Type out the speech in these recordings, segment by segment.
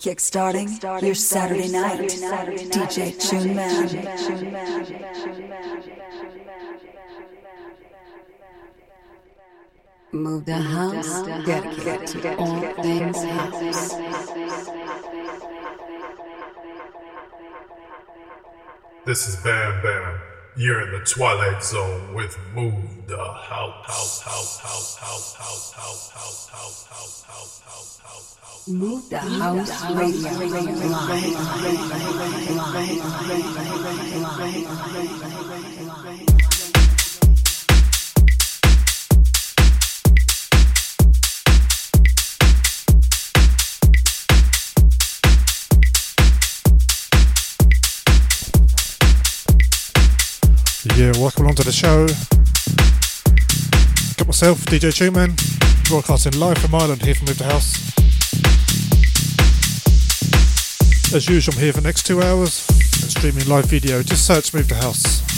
Kickstarting your Saturday night. DJ TuneMan. Move the house, dedicated to all things house. This is Bam Bam. You're in the Twilight Zone with Move the House. Move the House Radio. Live. Live. Live. Live. Live. Live. Live. Yeah, welcome along to the show. Got myself, DJ TuneMan, broadcasting live from Ireland here from Move the House. As usual, I'm here for the next two hours and streaming live video. Just search Move the House.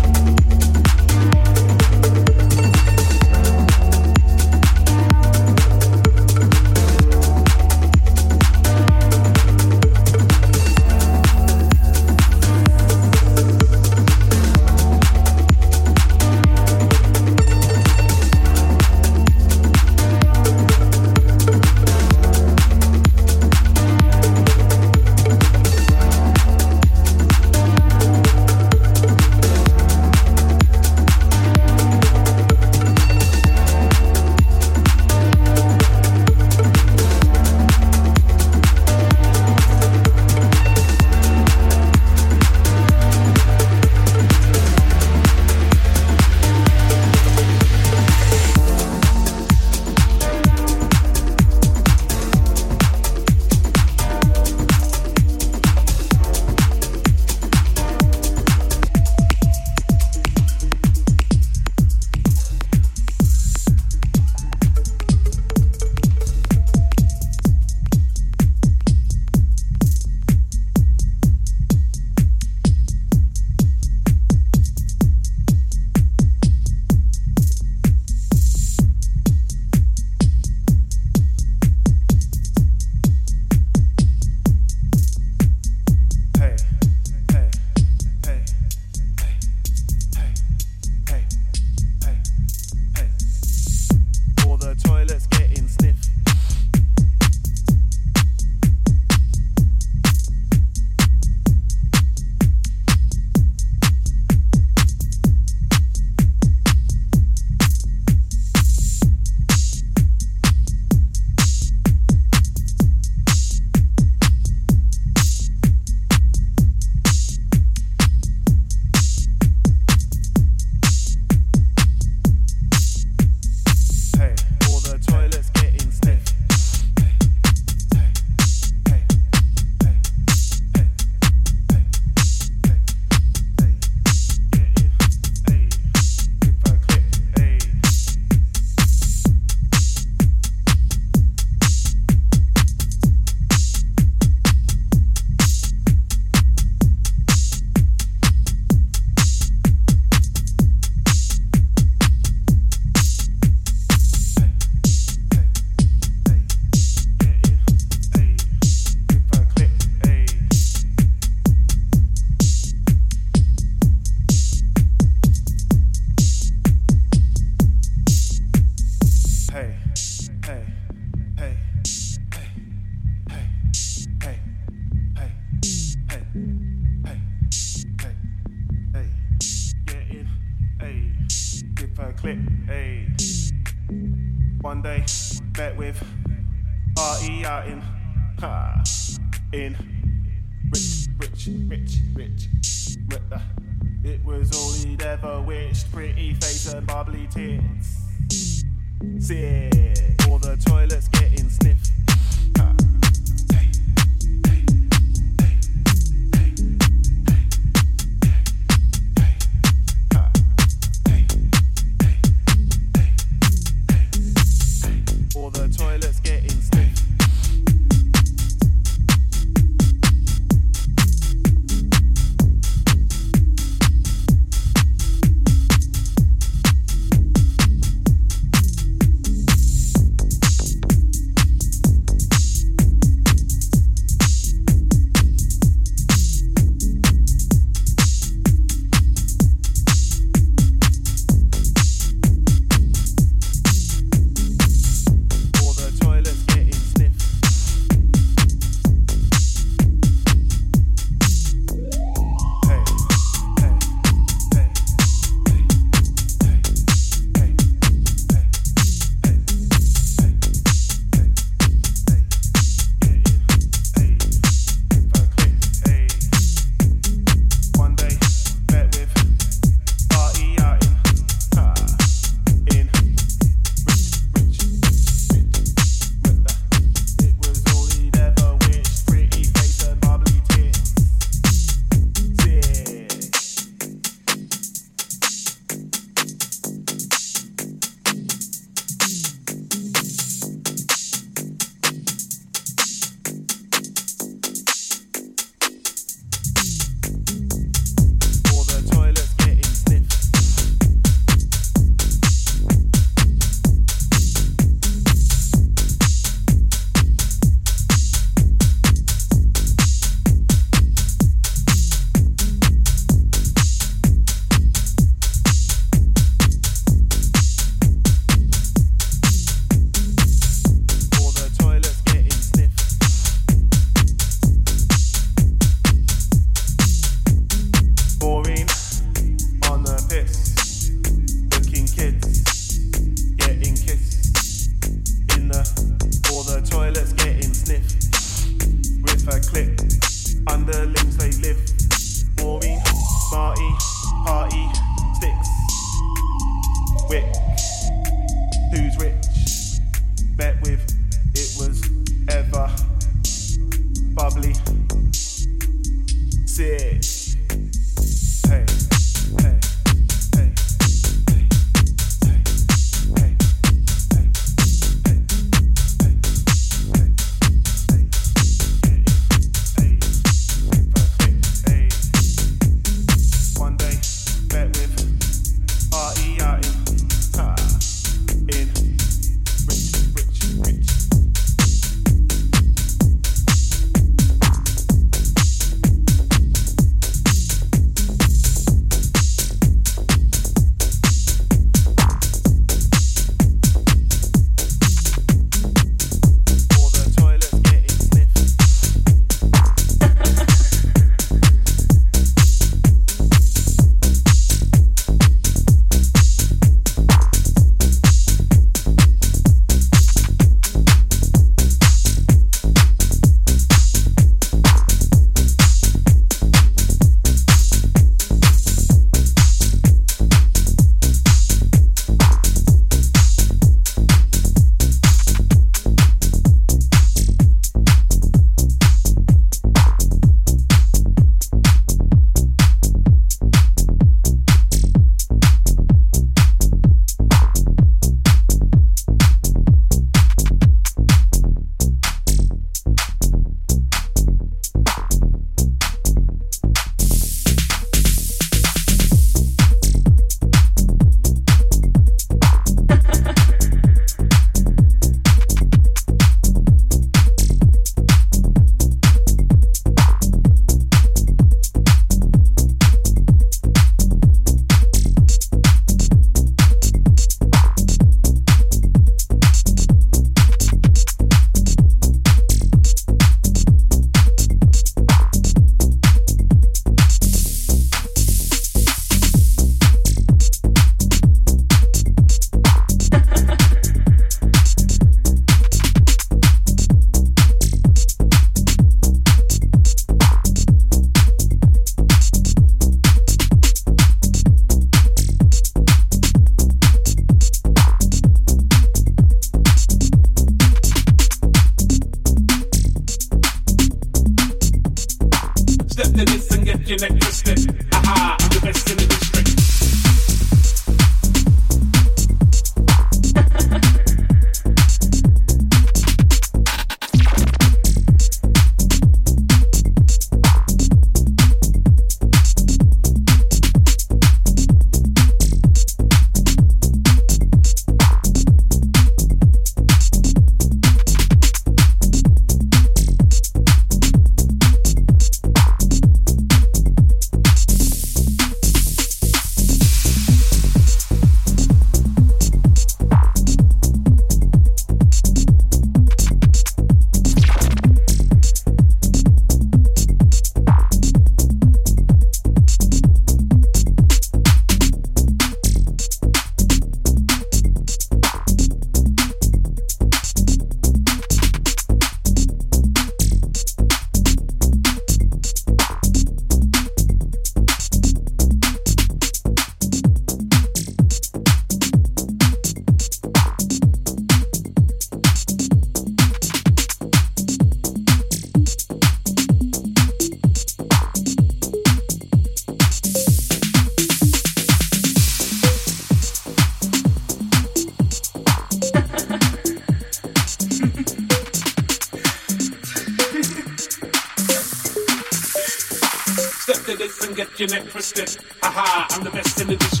Get your neck twisted. Aha, I'm the best in the district.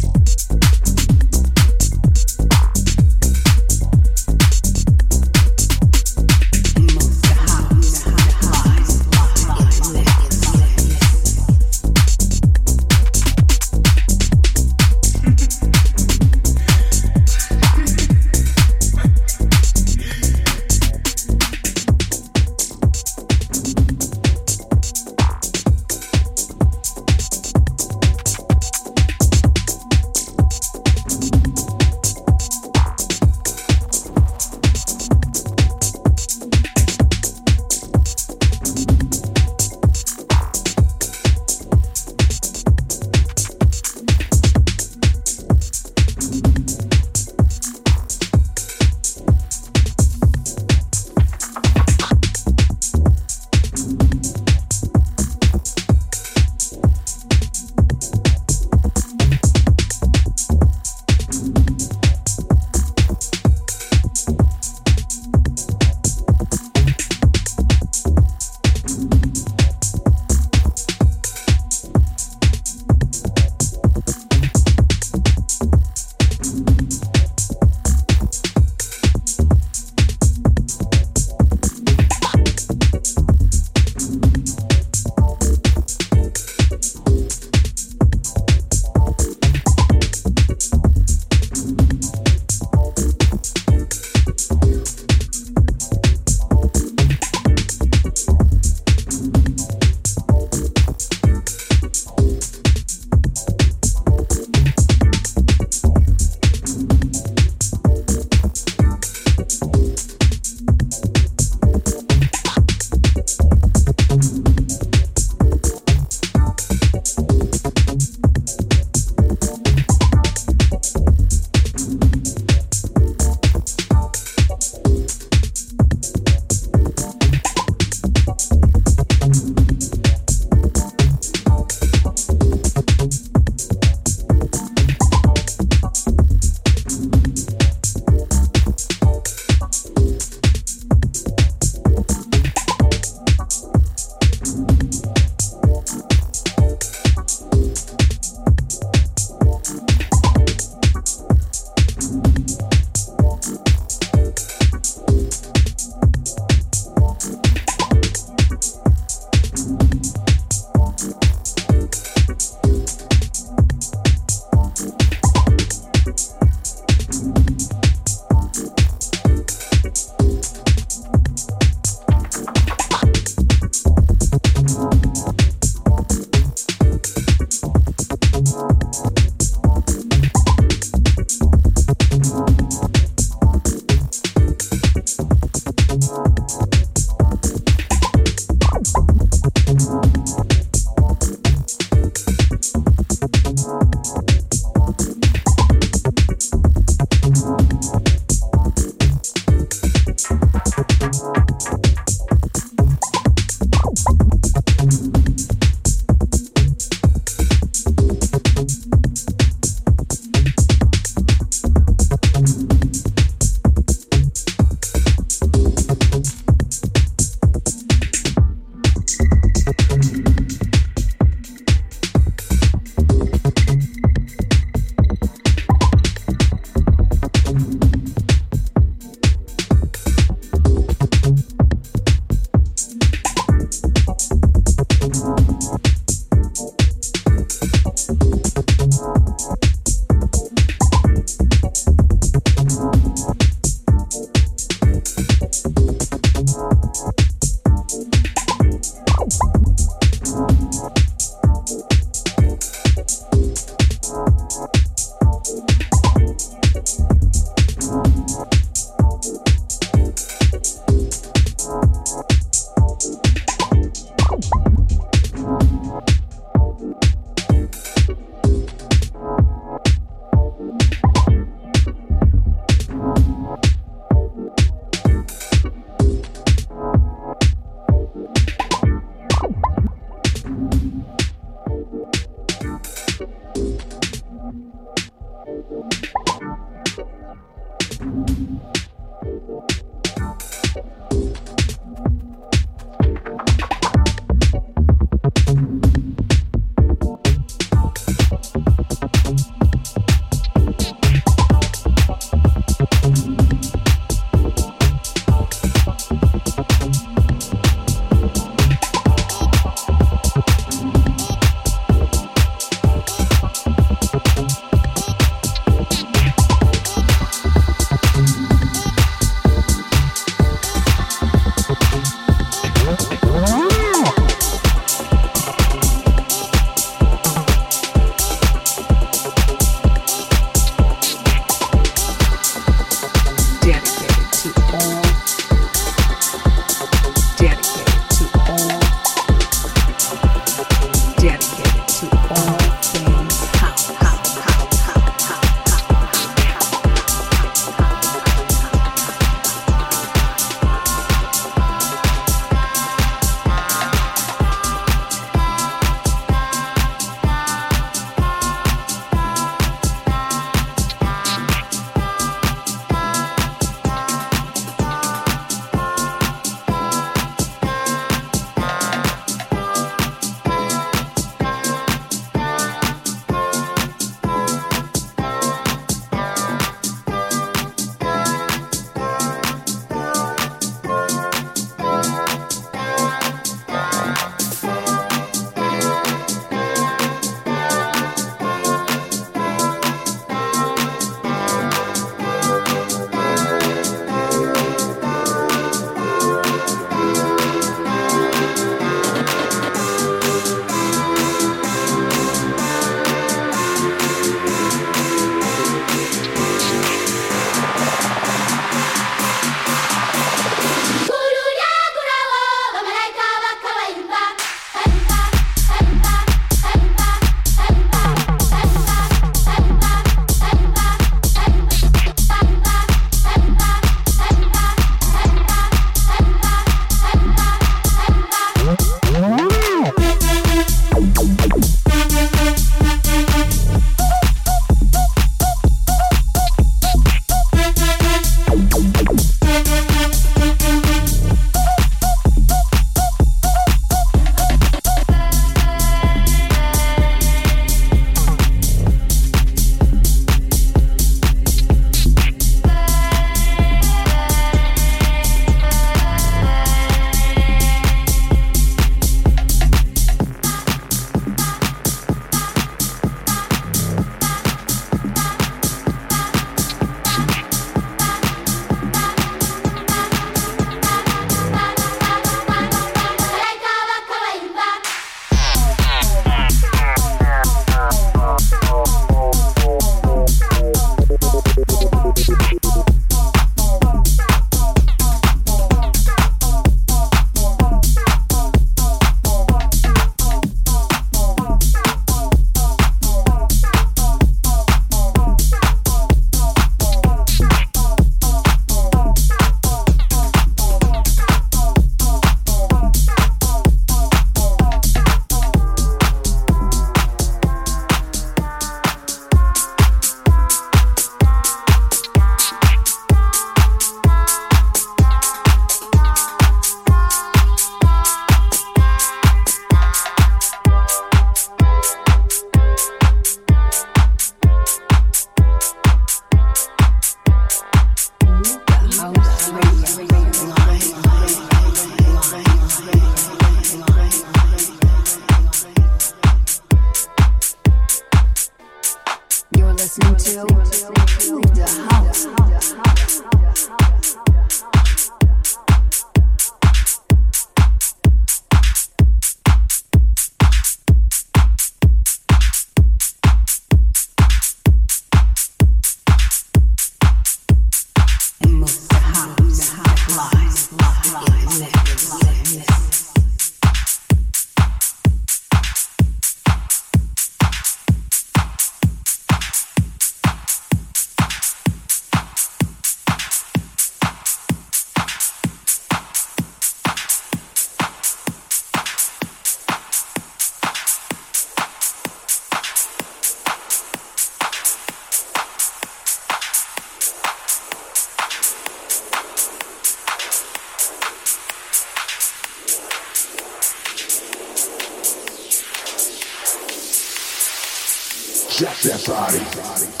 That's sorry.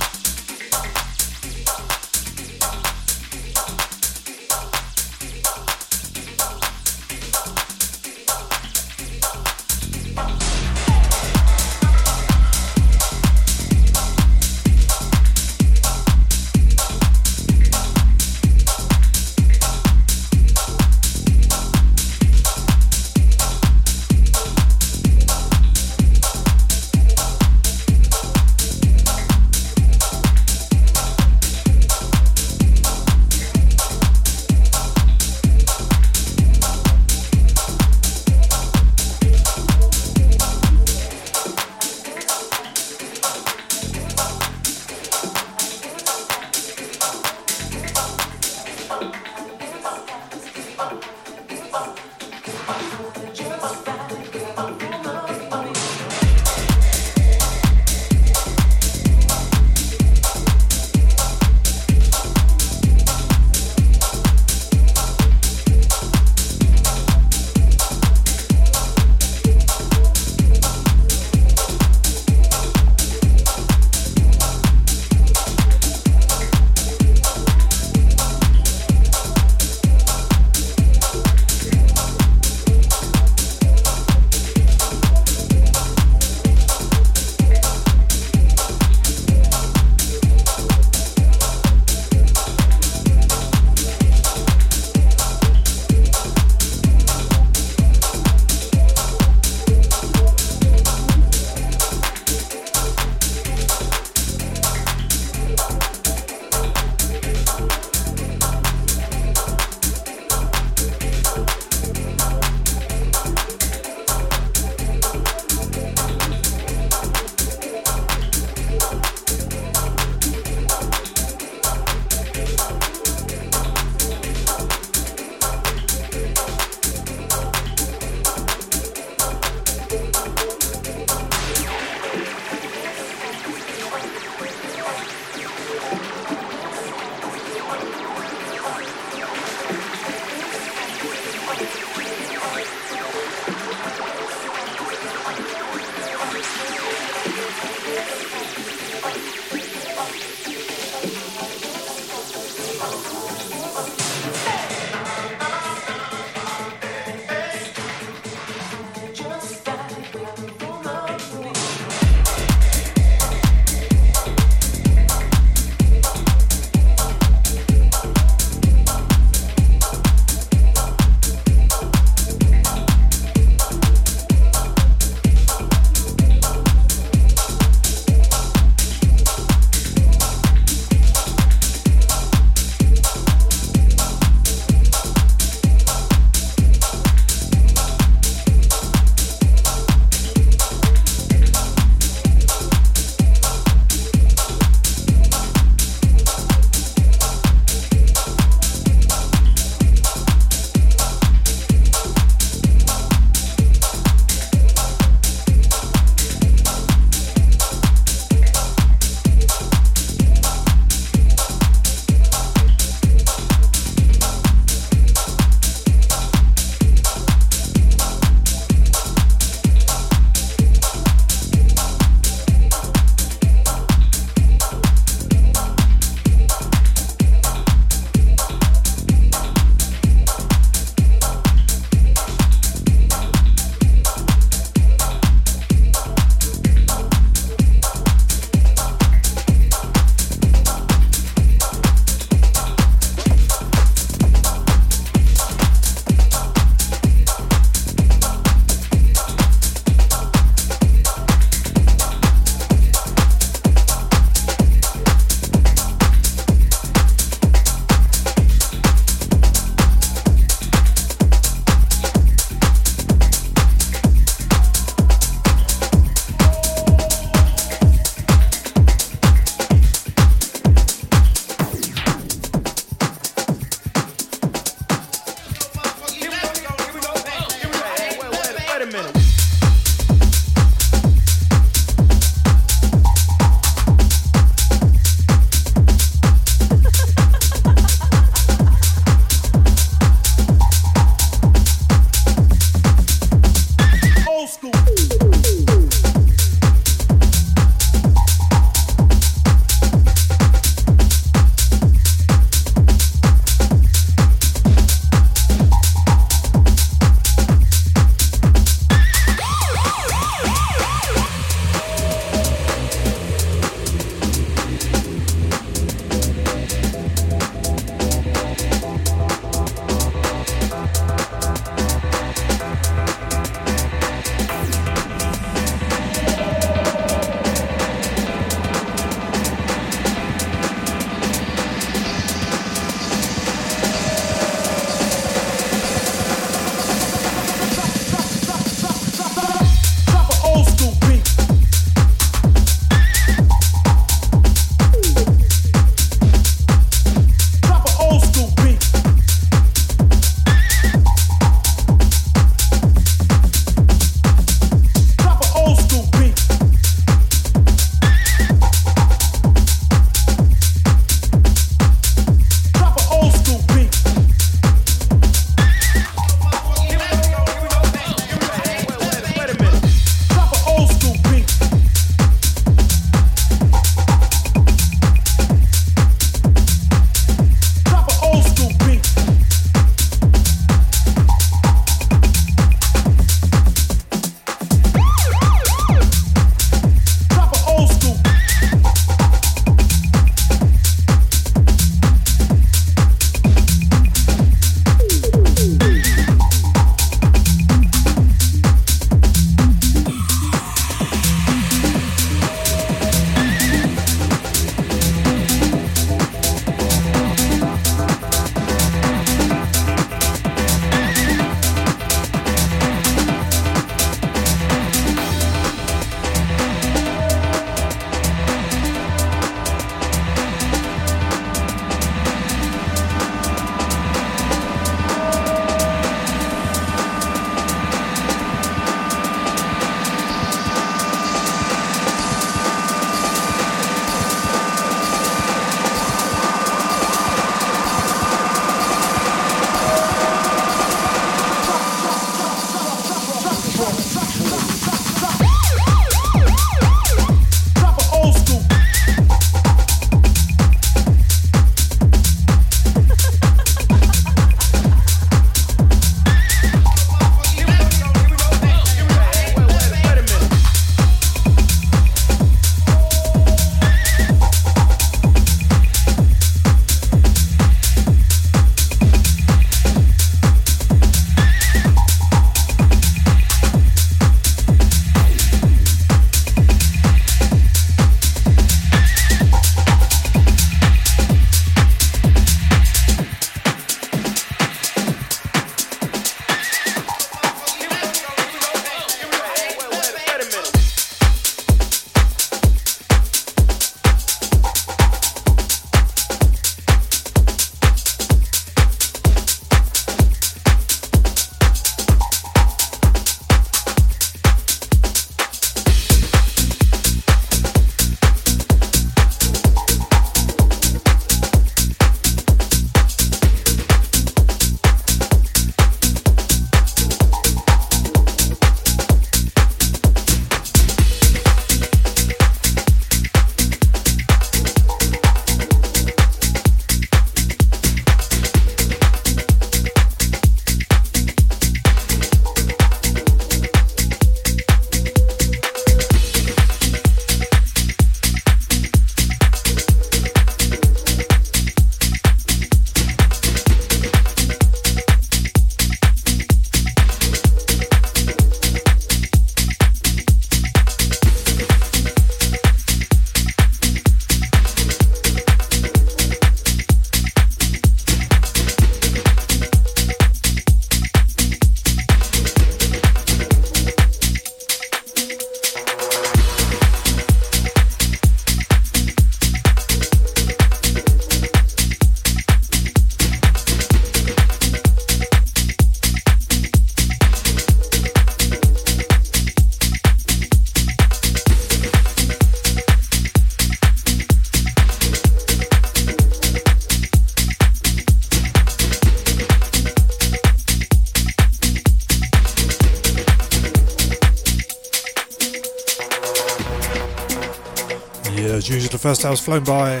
The hour's flown by.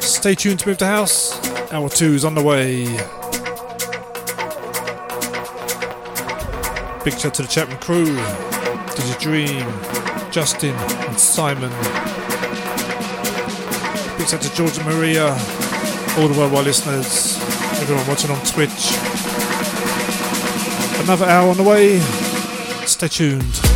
Stay tuned to MoveDaHouse. Hour two is on the way. Big shout to the Chapman crew, Digi Dream, Justin, and Simon. Big shout to George and Maria, all the worldwide listeners, everyone watching on Twitch. Another hour on the way. Stay tuned.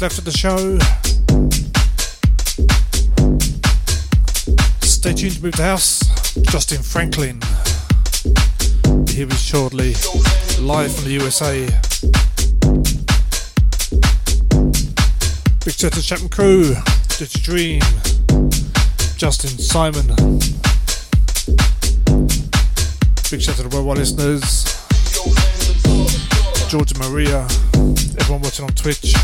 Left of the show. Stay tuned to MoveDaHouse. Justin Franklin. Here is shortly, live from the USA. Big shout to Chapman Crew, Dirty Dream, Justin Simon. Big shout out to the worldwide listeners. Georgia Maria, everyone watching on Twitch.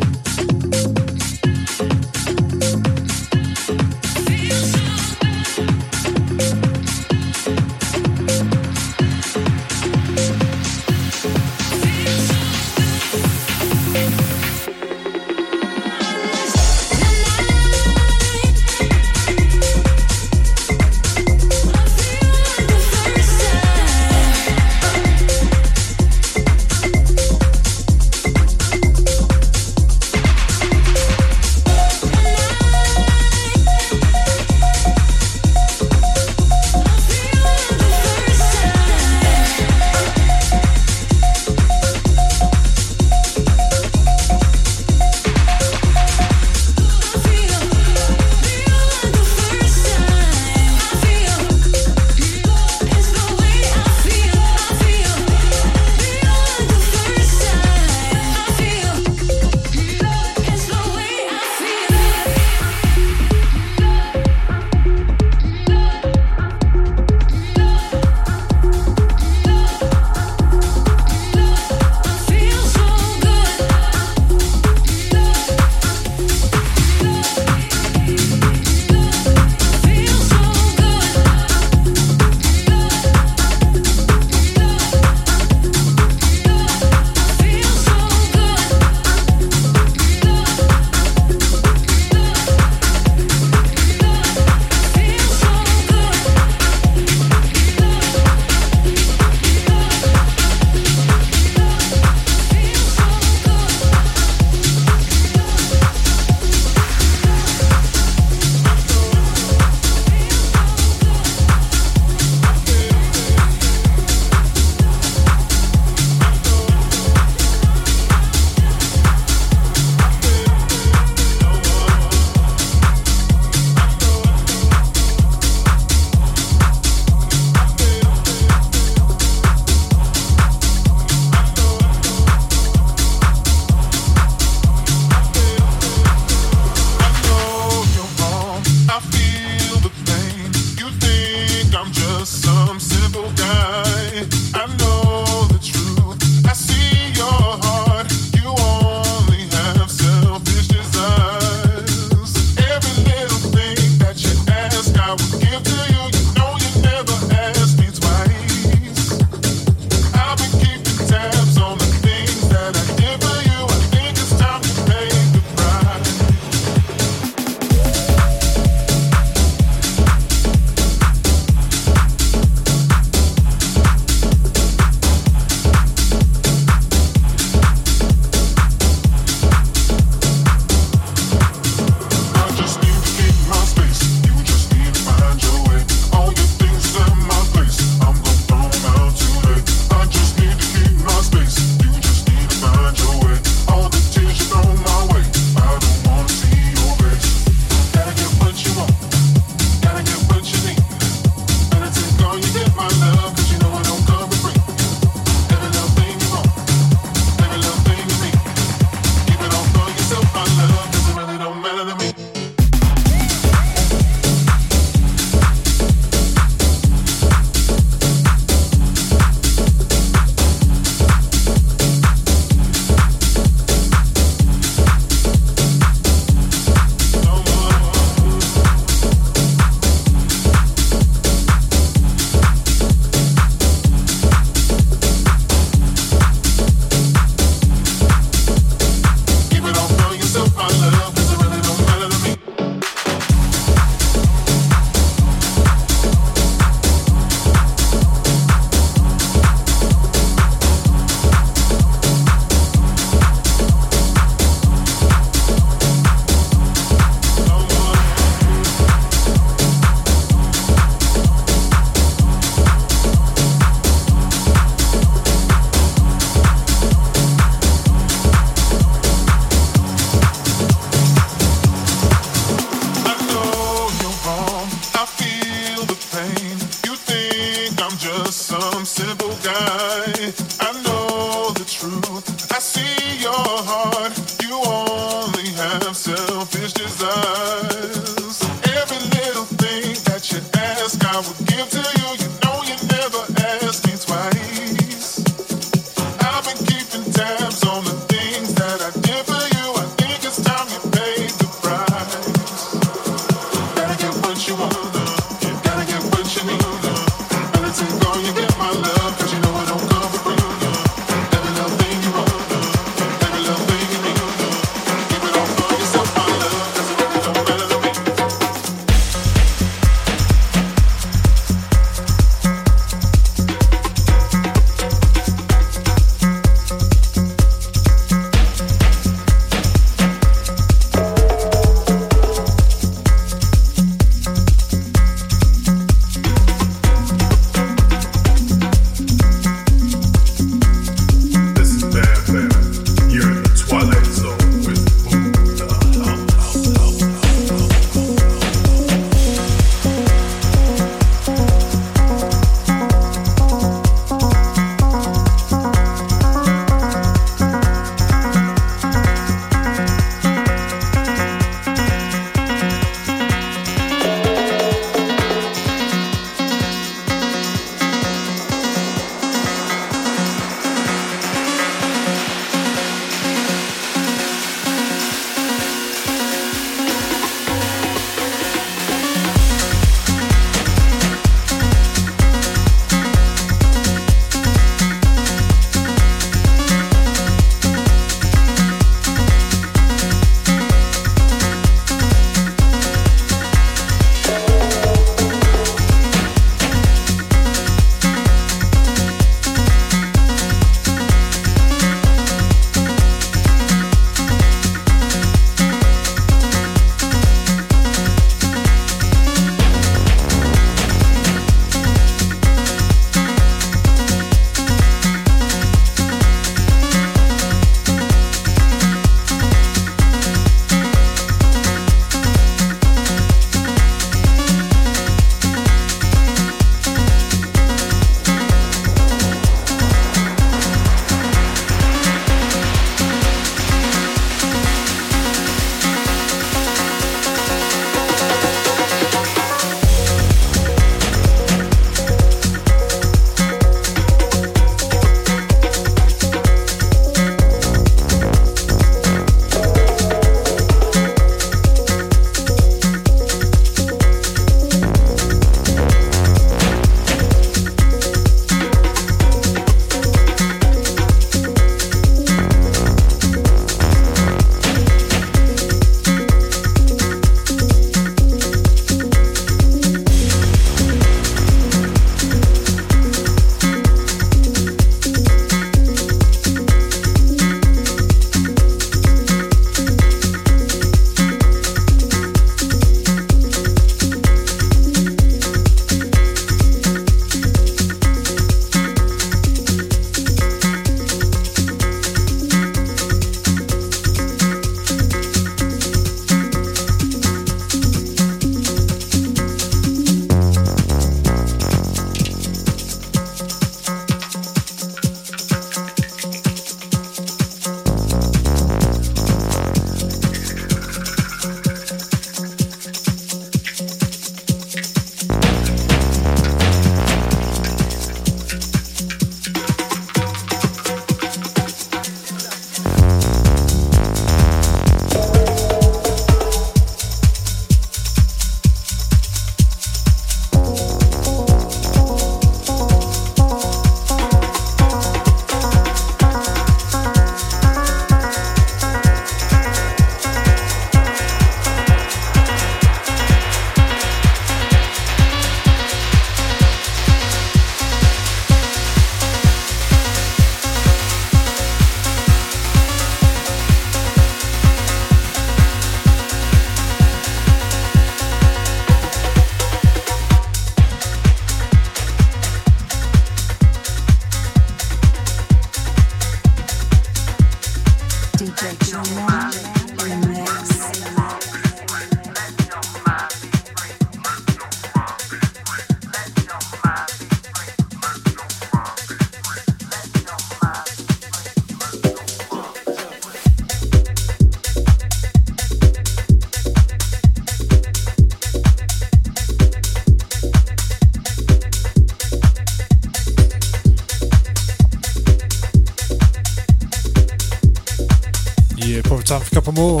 More.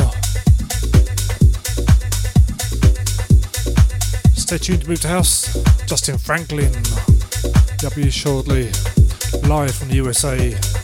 Stay tuned to MoveDaHouse. Justin Franklin. W shortly. Live from the USA.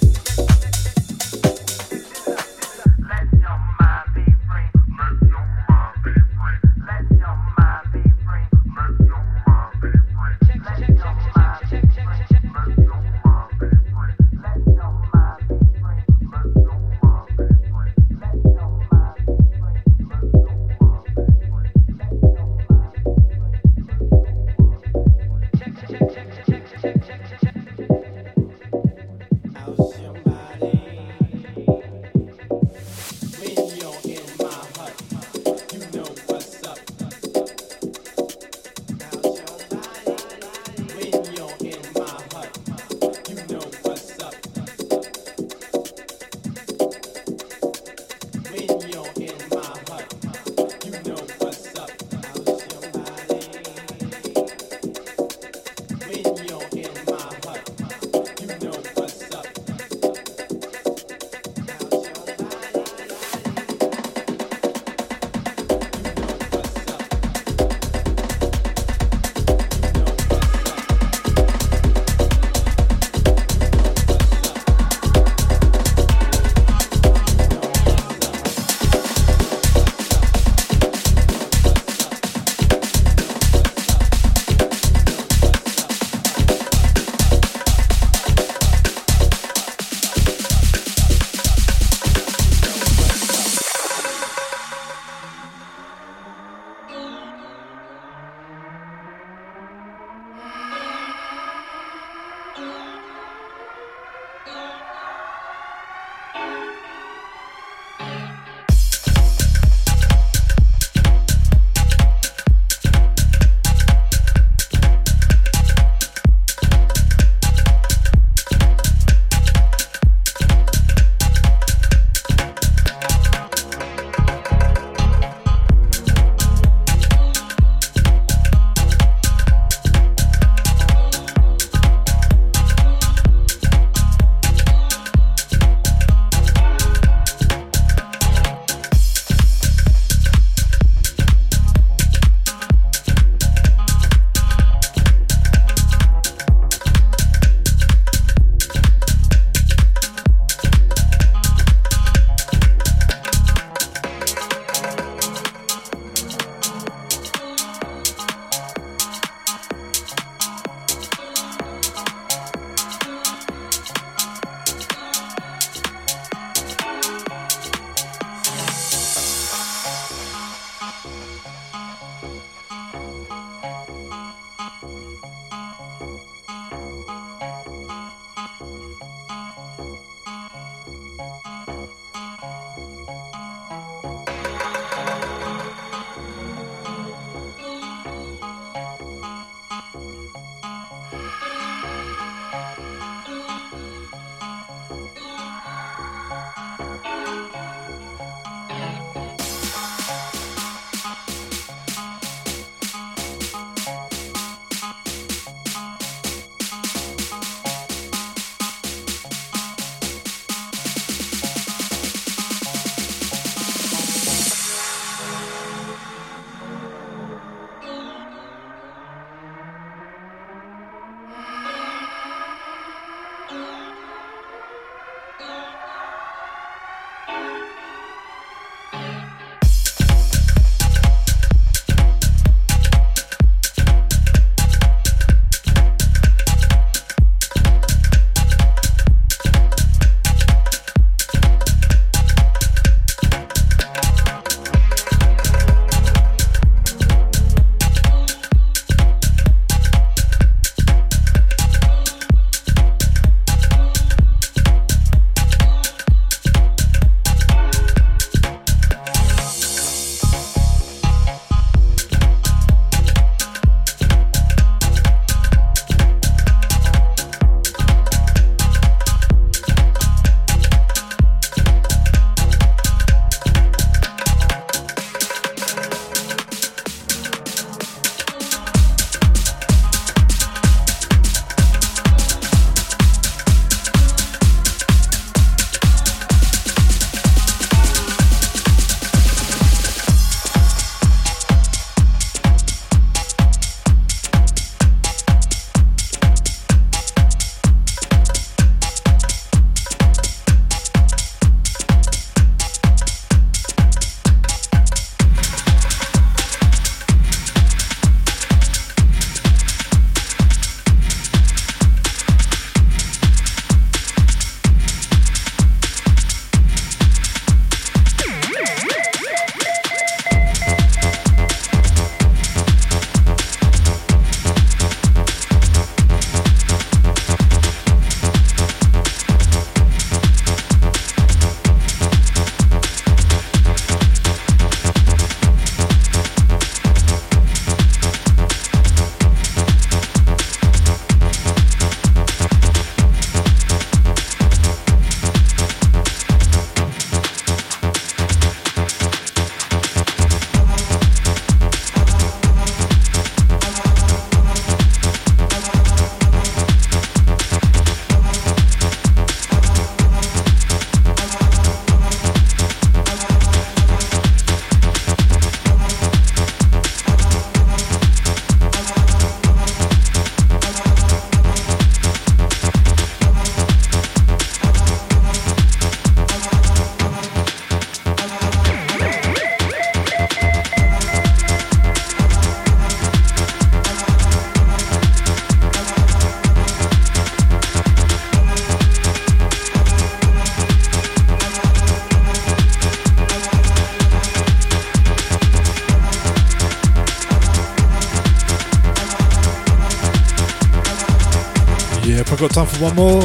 Got time for one more.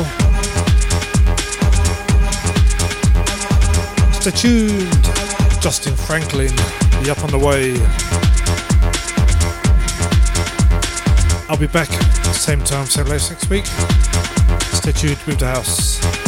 Stay tuned. Justin Franklin, be up on the way. I'll be back same time, same place next week. Stay tuned with the house.